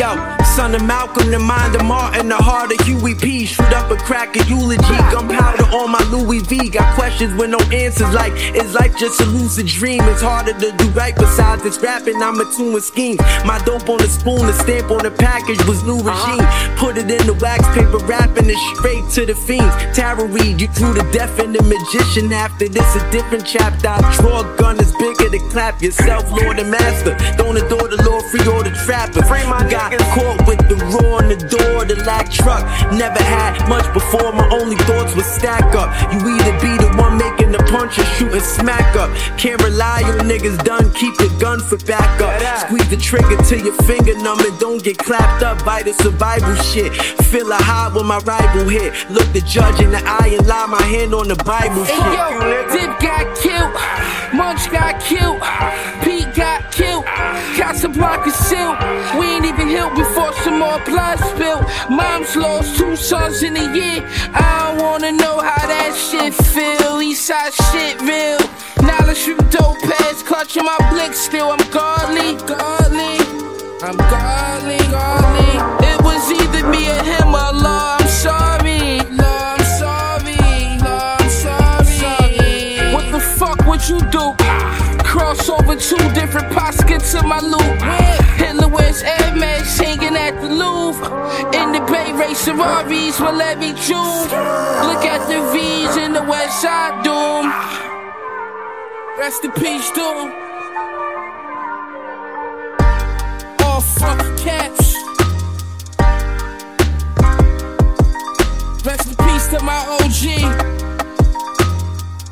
Yo, son of Malcolm, the mind of Martin, the heart of Huey P. Shoot up a crack a eulogy, gunpowder on my Louis V. Got questions with no answers, like is life just a lucid dream? It's harder to do right besides this rapping. I'm a tune with schemes. My dope on the spoon, the stamp on the package was new regime. Put it in the wax paper, rapping it straight to the fiends. Tarot read you through the deaf and the magician. After this, a different chapter. I draw a gun that's bigger to clap yourself, Lord and Master. Don't adore the Lord, free all the trappers. Free my got caught with the raw on the door, the lack truck. Never had much before, my only thoughts would stack up. You either be the one making the punch or shooting smack up. Can't rely on niggas done, keep the gun for backup. Squeeze the trigger till your finger numb and don't get clapped up by the survival shit. Feel a high when my rival hit. Look the judge in the eye and lie my hand on the Bible shit. Hey yo, Dip got killed, Munch got killed, Pete got killed, Casablanca sealed. We ain't even healed before some more blood spilled. Mom's lost two sons in a year. I don't wanna know how that shit feel. Eastside shit real. Now let's shoot dope heads, clutching my blick still. I'm godly, godly. I'm godly, godly. It was either me or him or Allah. I'm sorry, Lord, I'm sorry, Lord, I'm sorry. What the fuck would you do? Cross over two different get to my. Hitler wears Air Max hanging at the Louvre. In the Bay race Ferraris let me June. Look at the V's in the West Side Doom. Rest in peace, Doom. All fucking caps. Rest in peace to my OG.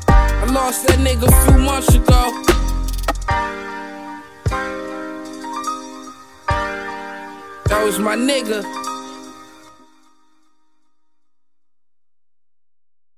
I lost that nigga a few months ago. That was my nigga.